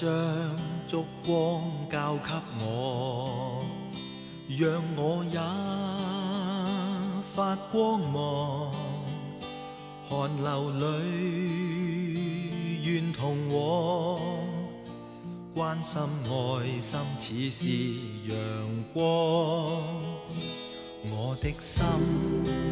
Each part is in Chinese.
将烛光交给我，让我也发光。芒，寒流里愿同往，关心爱心似是阳光，我的心。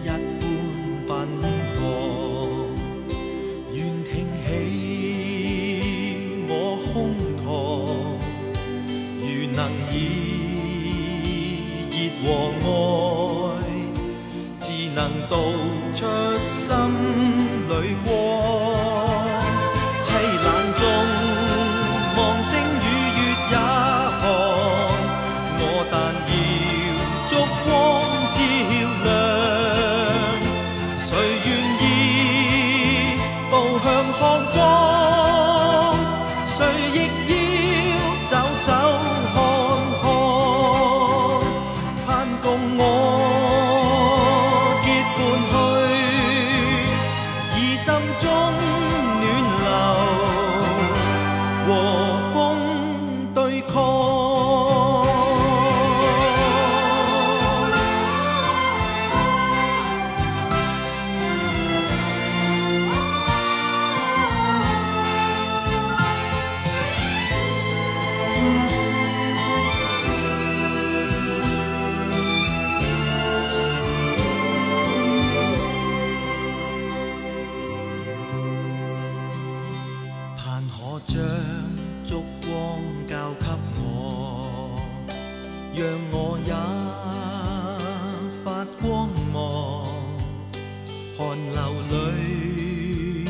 流里，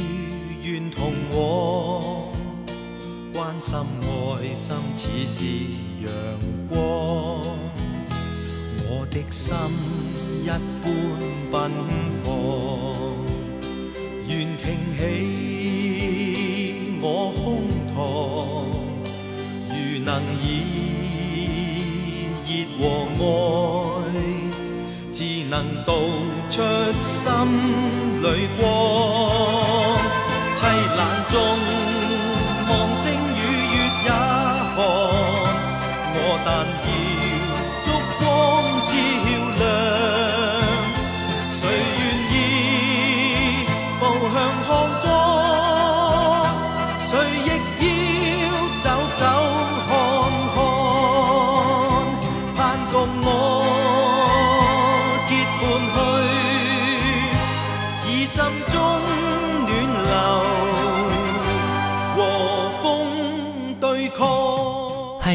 愿同往，关心爱心似是阳光，我的心一般奔放，愿挺起我胸膛，如能以热和爱。能道出心里光。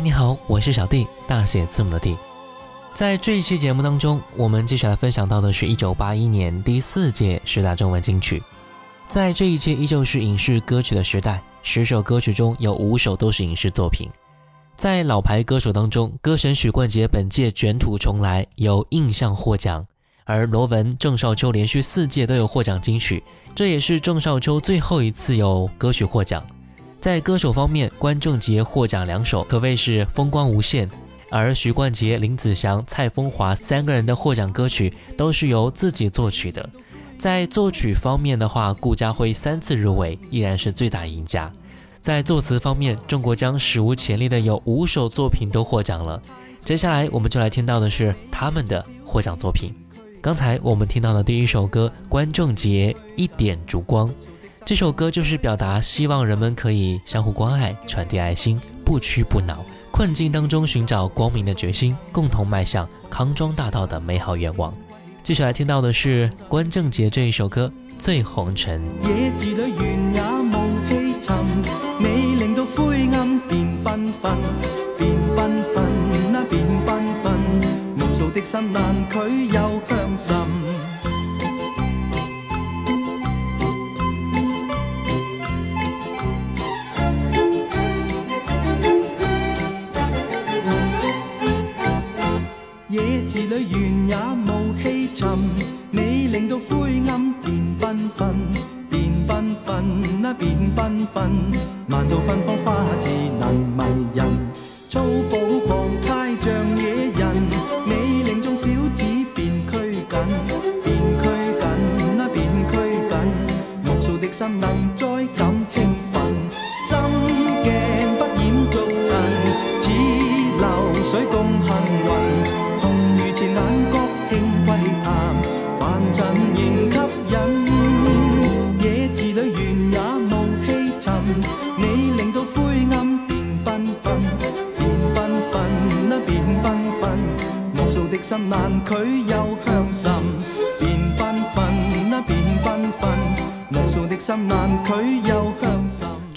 你好，我是小 D，大写字母的 D。在这一期节目当中，我们接下来分享到的是1981年第四届十大中文金曲。在这一届依旧是影视歌曲的时代，十首歌曲中有五首都是影视作品。在老牌歌手当中，歌神许冠杰本届卷土重来，由《印象》获奖；而罗文、郑少秋连续四届都有获奖金曲，这也是郑少秋最后一次有歌曲获奖。在歌手方面，关正杰获奖两首，可谓是风光无限。而徐冠杰、林子祥、蔡枫华三个人的获奖歌曲都是由自己作曲的。在作曲方面的话，顾嘉辉三次入围，依然是最大赢家。在作词方面，郑国江史无前例的有五首作品都获奖了。接下来我们就来听到的是他们的获奖作品。刚才我们听到的第一首歌，关正杰《一点烛光》。这首歌就是表达希望人们可以相互关爱、传递爱心、不屈不挠、困境当中寻找光明的决心，共同迈向康庄大道的美好愿望。接下来听到的是关正杰这一首歌《醉红尘》。夜也无灰暗变变变缤缤缤纷，纷纷，那的里缘也无欺沉，你令到灰暗变缤纷，变缤纷啊变缤纷，万道芬芳花自难迷人，粗暴狂。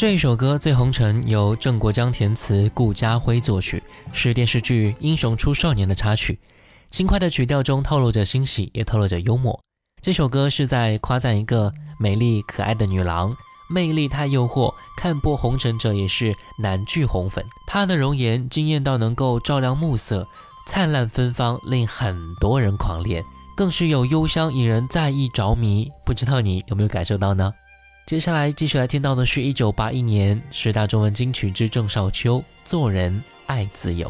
这一首歌《醉红尘》由郑国江填词，顾嘉辉作曲，是电视剧《英雄出少年》的插曲。轻快的曲调中透露着欣喜，也透露着幽默。这首歌是在夸赞一个美丽可爱的女郎，魅力太诱惑，看破红尘者也是难拒红粉。她的容颜惊艳到能够照亮暮色，灿烂芬芳令很多人狂恋，更是有幽香引人在意着迷。不知道你有没有感受到呢？接下来继续来听到的是一九八一年十大中文金曲之郑少秋《做人爱自由》，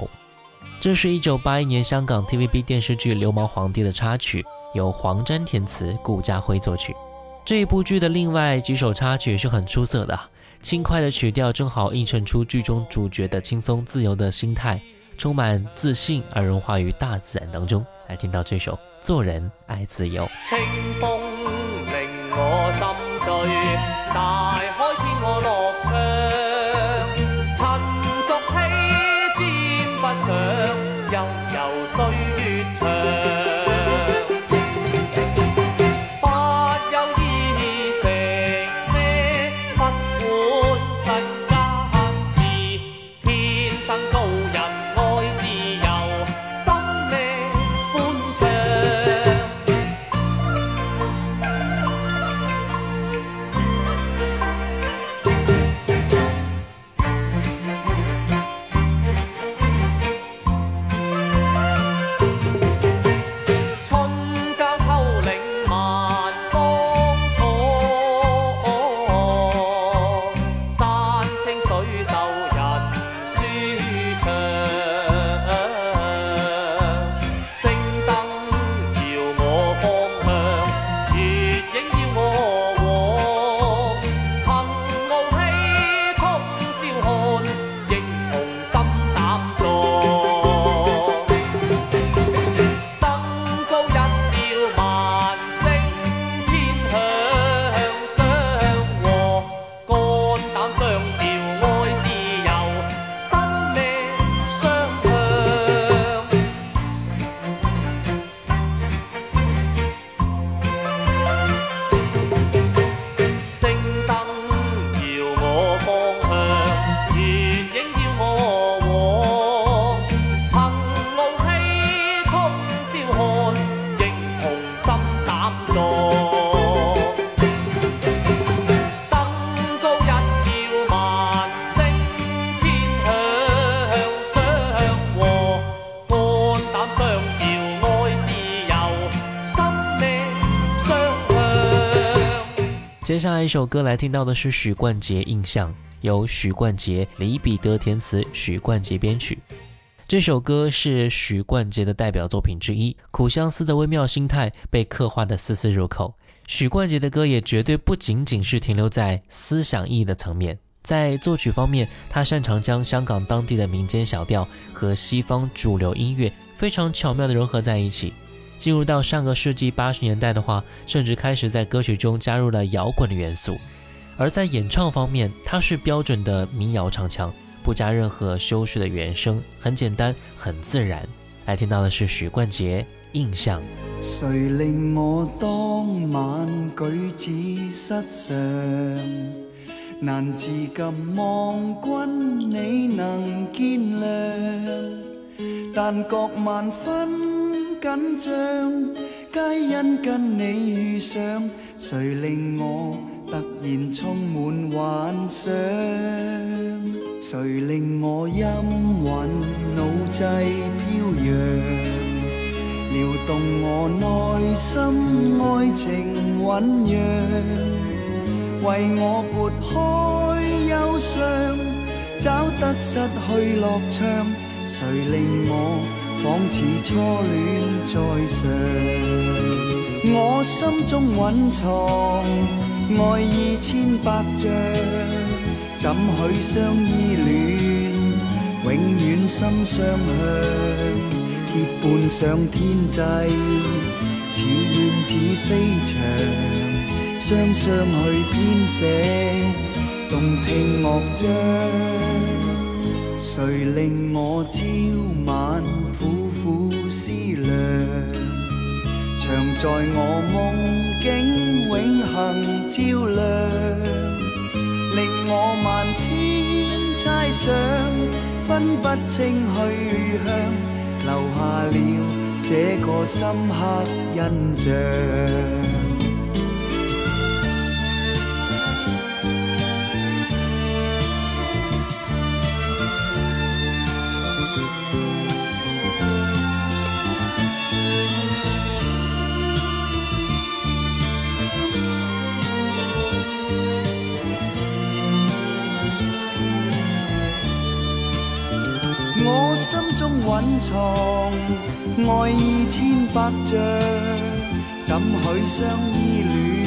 这是一九八一年香港 TVB 电视剧《流氓皇帝》的插曲，由黄沾填词，顾嘉辉作曲。这一部剧的另外几首插曲也是很出色的，轻快的曲调正好映衬出剧中主角的轻松自由的心态，充满自信而融化于大自然当中。来听到这首《做人爱自由》。清风令我心最胆。这首歌来听到的是许冠杰《印象》，由许冠杰、李彼得填词，许冠杰编曲。这首歌是许冠杰的代表作品之一，《苦相思》的微妙心态被刻画的丝丝入扣。许冠杰的歌也绝对不仅仅是停留在思想意义的层面，在作曲方面，他擅长将香港当地的民间小调和西方主流音乐非常巧妙的融合在一起。进入到上个世纪八十年代的话，甚至开始在歌曲中加入了摇滚的元素，而在演唱方面，它是标准的民谣唱腔，不加任何修饰的原声，很简单，很自然。来听到的是许冠杰《印象》。令我晚失常？自禁望君你能但分。紧张，皆因跟你遇上。谁令我突然充满幻想？谁令我音魂脑际飘扬？撩动我内心爱情酝酿。为我拨开忧伤，找得失去乐畅。谁令我？仿似初恋在上，我心中蕴藏爱意千百丈，怎许相依恋，永远心相向。结伴上天际，似燕子飞翔，双双去编写动听乐章。谁令我朝晚苦苦思量，常在我梦境永恒照亮，令我万千猜想分不清去向，留下了这个深刻印象。蕴藏爱意千百丈，怎许相依恋？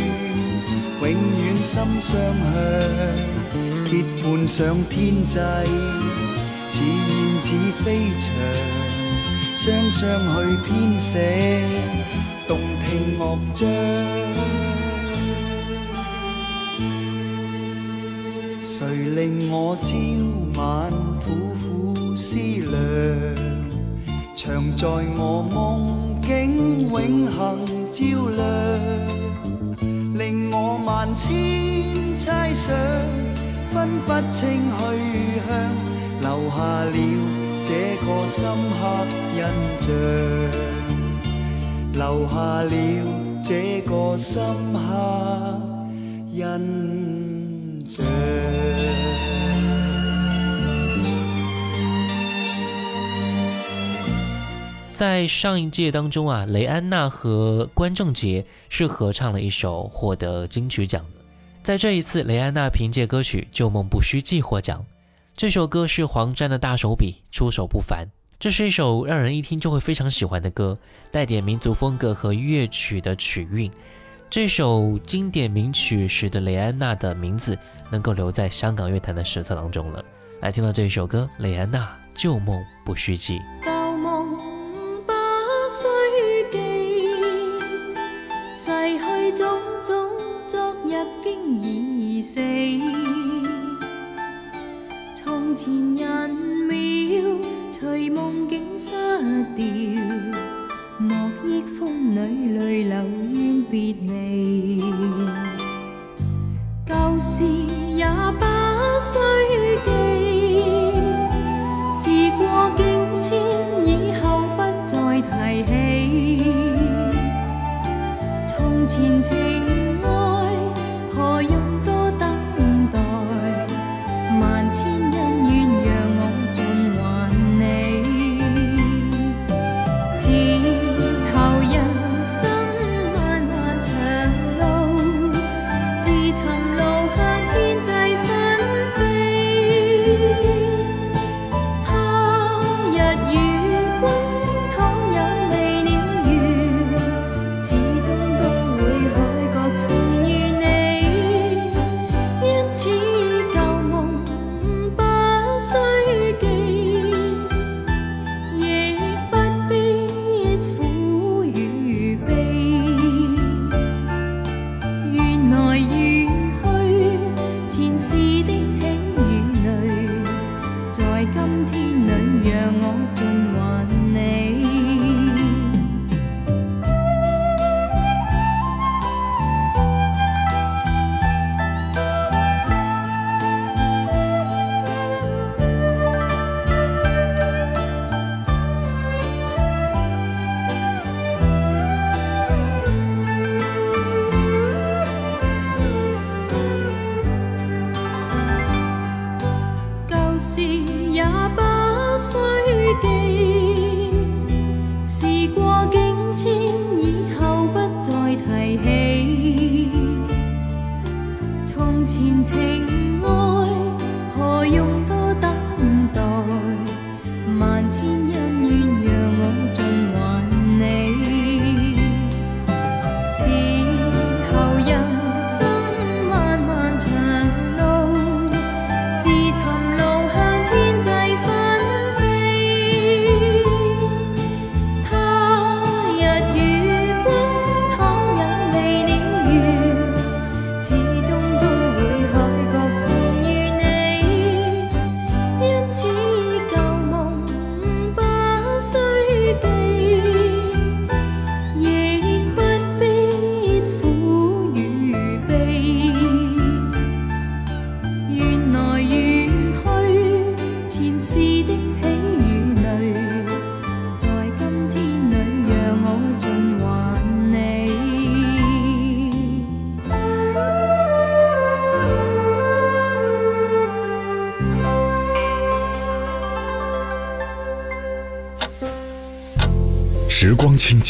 永远心相向，结伴上天际，似燕子飞翔，双双去编写动听乐章。谁令我朝晚苦苦？思量，常在我梦境永恒照亮，令我万千猜想分不清去向，留下了这个深刻印象，留下了这个深刻印象。在上一届当中啊，雷安娜和关正杰是合唱了一首获得金曲奖的。在这一次，雷安娜凭借歌曲《旧梦不须记》获奖。这首歌是黄沾的大手笔，出手不凡。这是一首让人一听就会非常喜欢的歌，带点民族风格和乐曲的曲韵。这首经典名曲使得雷安娜的名字能够留在香港乐坛的史册当中了。来，听到这一首歌，雷安娜《旧梦不须记》。需记，逝去种种昨日经已死，从前人渺，随梦境失掉，莫忆风里泪流怨别离，旧事也不需记，事过境迁已。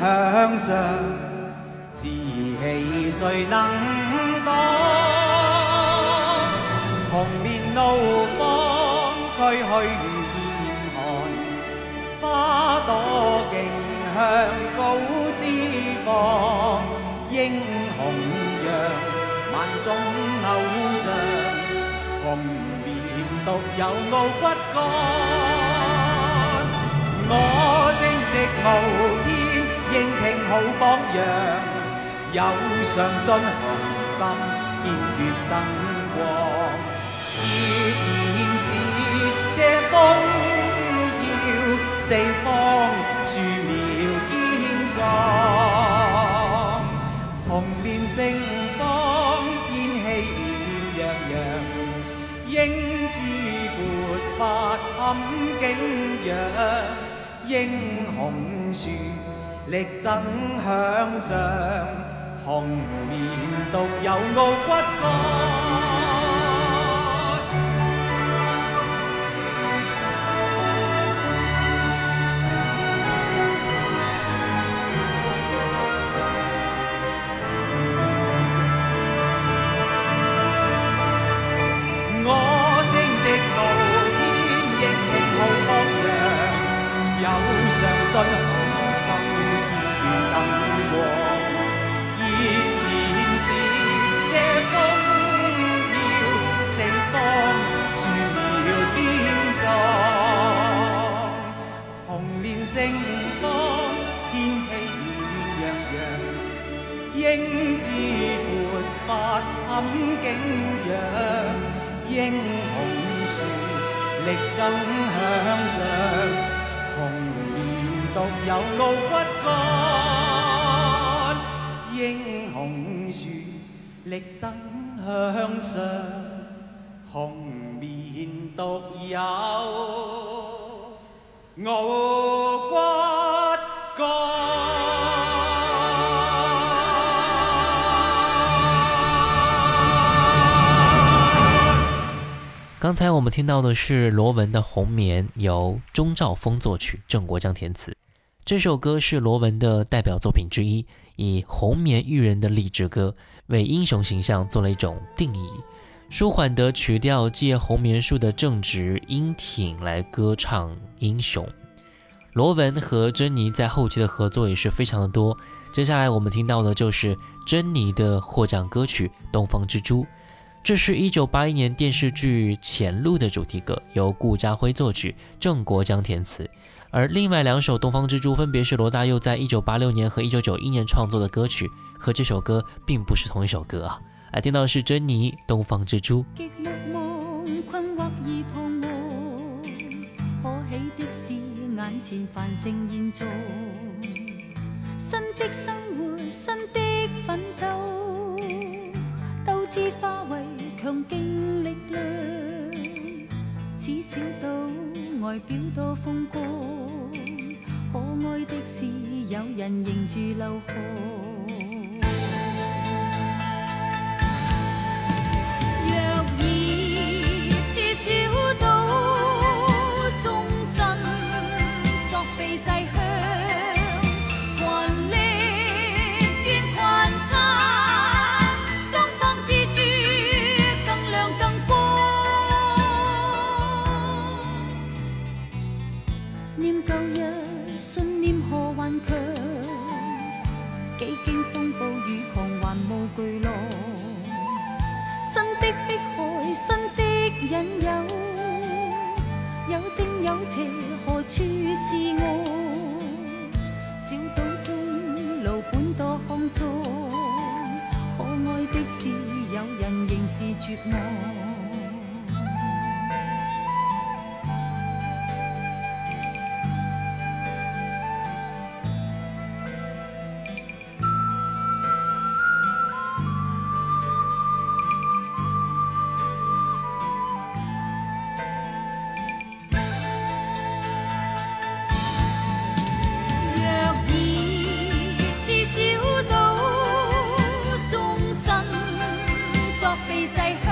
向上，志气谁能挡？红面怒放，驱去严寒，花朵竞向高枝放。英雄样，万众偶像，红面独有傲骨干。我正直傲。应听好榜样，有上进雄心，坚决争光。燕子借风飘四方，树苗坚壮。红莲盛放，烟气暖洋洋。英姿勃发，堪景仰，英雄树。力争向上，红棉独有傲骨干。我正直路天迎迎浩荡洋，有常进。英姿没发堪景仰，英雄树力争向上，红棉独有傲骨干。英雄树力争向上，红棉独有傲。刚才我们听到的是罗文的《红棉》，由钟兆峰作曲，郑国江填词。这首歌是罗文的代表作品之一，以红棉育人的励志歌，为英雄形象做了一种定义。舒缓的曲调借红棉树的正直英挺来歌唱英雄。罗文和珍妮在后期的合作也是非常的多。接下来我们听到的就是珍妮的获奖歌曲《东方之珠》。这是一九八一年电视剧《前路》的主题歌，由顾嘉辉作曲，郑国江填词。而另外两首《东方之珠》分别是罗大佑在一九八六年和一九九一年创作的歌曲，和这首歌并不是同一首歌啊！来听到是珍妮《东方之珠》。强劲力量，此小岛外表多风光。可爱的是，有人凝住流汗。若然此小岛。何处是我？小岛中，路本多肮脏。可爱的是，有人仍是绝望。say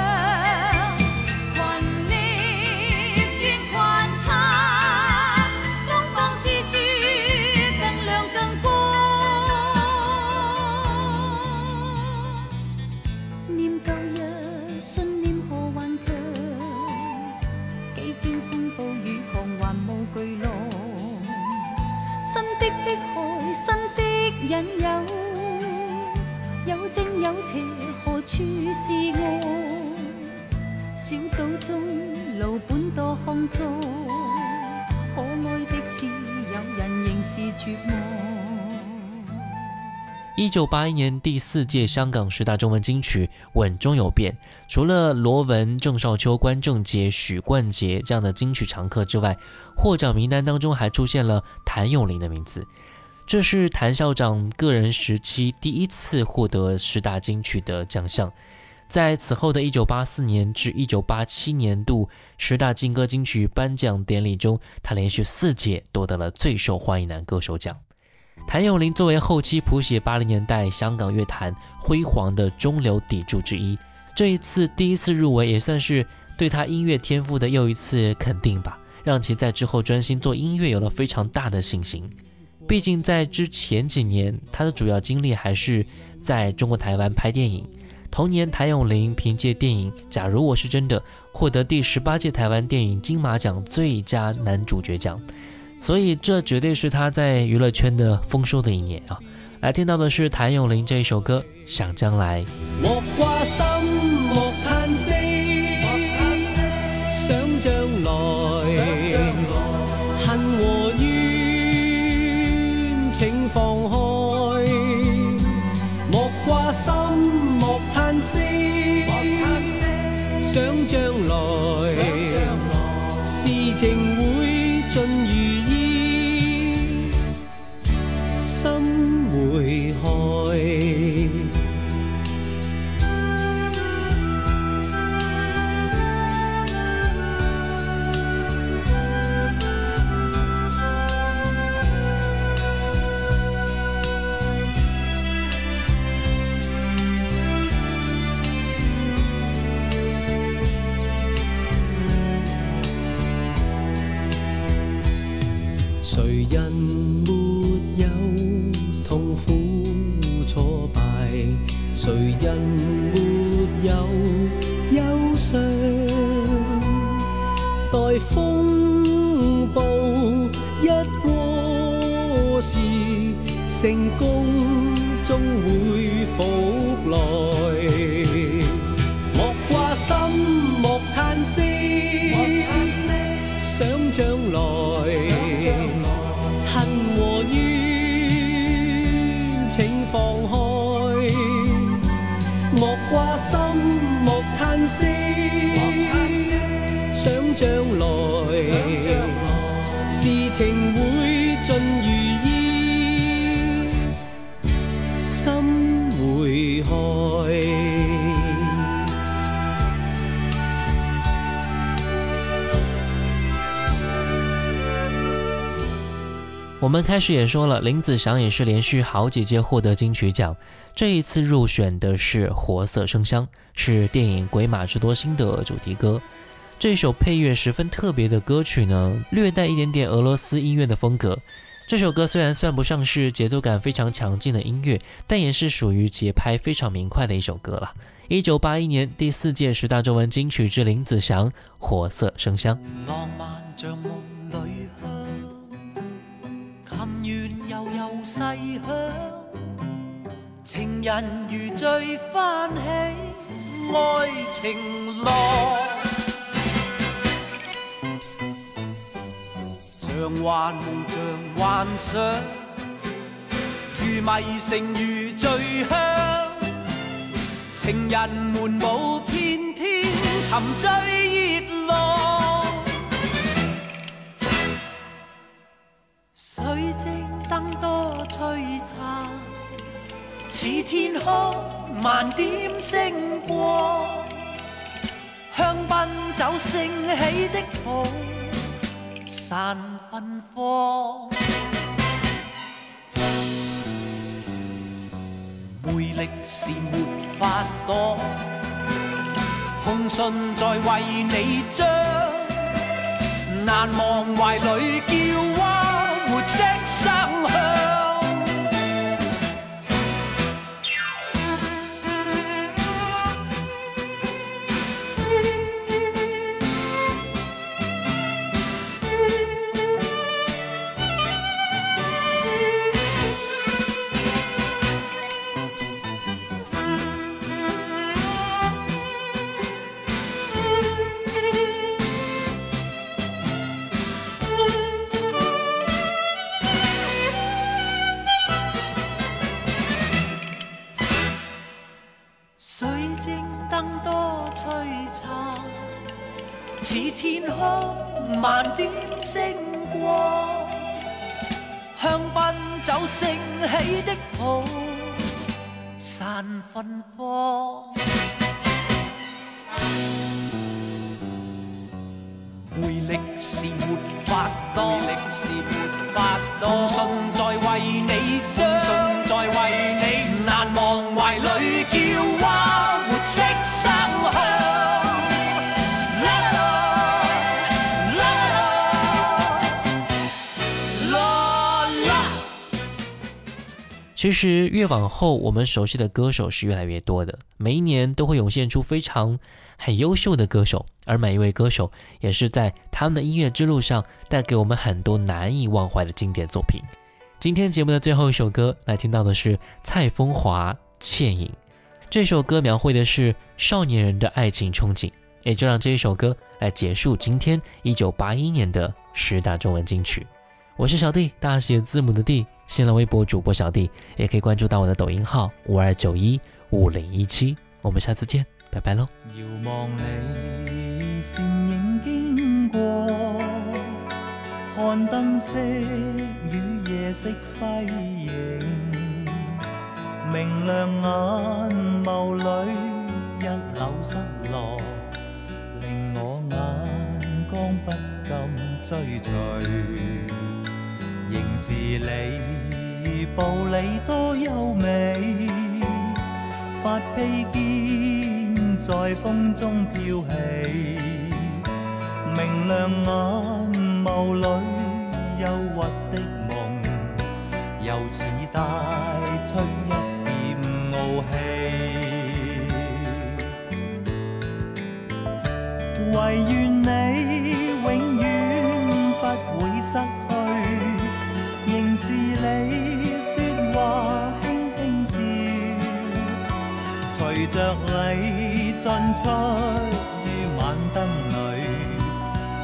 一九八一年第四届香港十大中文金曲稳中有变，除了罗文、郑少秋、关正杰、许冠杰这样的金曲常客之外，获奖名单当中还出现了谭咏麟的名字。这是谭校长个人时期第一次获得十大金曲的奖项。在此后的一九八四年至一九八七年度十大劲歌金曲颁奖典礼中，他连续四届夺得了最受欢迎男歌手奖。谭咏麟作为后期谱写八零年代香港乐坛辉煌的中流砥柱之一，这一次第一次入围也算是对他音乐天赋的又一次肯定吧，让其在之后专心做音乐有了非常大的信心。毕竟在之前几年，他的主要精力还是在中国台湾拍电影。同年，谭咏麟凭借电影《假如我是真的》获得第十八届台湾电影金马奖最佳男主角奖，所以这绝对是他在娱乐圈的丰收的一年啊！来听到的是谭咏麟这一首歌《想将来》。谁人没有忧伤？待风暴一过时，成功。我们开始也说了，林子祥也是连续好几届获得金曲奖。这一次入选的是《活色生香》，是电影《鬼马之多星》的主题歌。这首配乐十分特别的歌曲呢，略带一点点俄罗斯音乐的风格。这首歌虽然算不上是节奏感非常强劲的音乐，但也是属于节拍非常明快的一首歌了。1981年第四届十大中文金曲之林子祥，《活色生香》。人缘悠悠细响，情人如醉翻起爱情浪，像幻梦像幻想，如迷城如醉乡，情人们舞翩翩，沉醉热浪。灯多璀璨，似天空万点星光。香槟酒升起的泡，散芬芳。魅力是没法躲，红唇在为你张，难忘怀里叫娃没 home. 似天空万点星光，向奔走升起的好山分荒。魅力是没法当，信在为你。其实越往后，我们熟悉的歌手是越来越多的。每一年都会涌现出非常很优秀的歌手，而每一位歌手也是在他们的音乐之路上带给我们很多难以忘怀的经典作品。今天节目的最后一首歌，来听到的是蔡枫华《倩影》。这首歌描绘的是少年人的爱情憧憬，也就让这一首歌来结束今天1981年的十大中文金曲。我是小弟，大写字母的弟，新浪微博主播小弟，也可以关注到我的抖音号五二九一五零一七，我们下次见，拜拜喽。遥望你身影经过，看灯色与夜色辉映，明亮眼眸里一缕失落，令我眼光不禁追随。仍是你步履多优美，发披肩在风中飘起，明亮眼眸里忧郁的梦，又似带出一点傲气。唯愿你。随着你进出于晚灯里，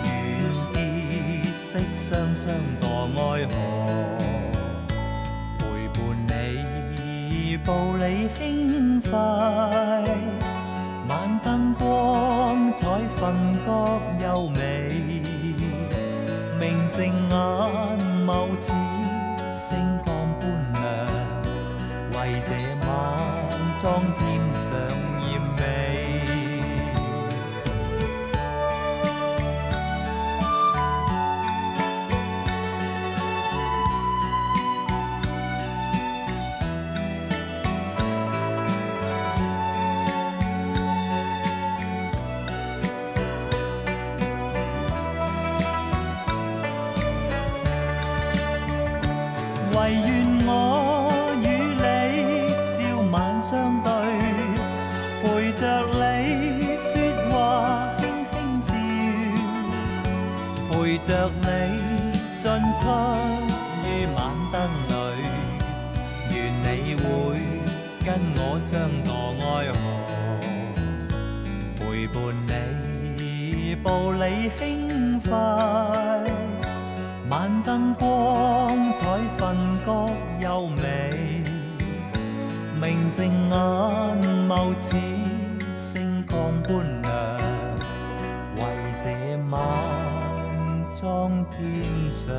愿结识双双堕爱河，陪伴你步履轻快，晚灯光彩氛觉优美，明净眼眸。似。唯愿我与你朝晚相对，陪着你说话，轻轻笑，陪着你进出于晚灯里。愿你会跟我相度爱河，陪伴你步履轻快，晚灯光。海分觉优美，明净眼眸似星光般亮，为这晚装添上。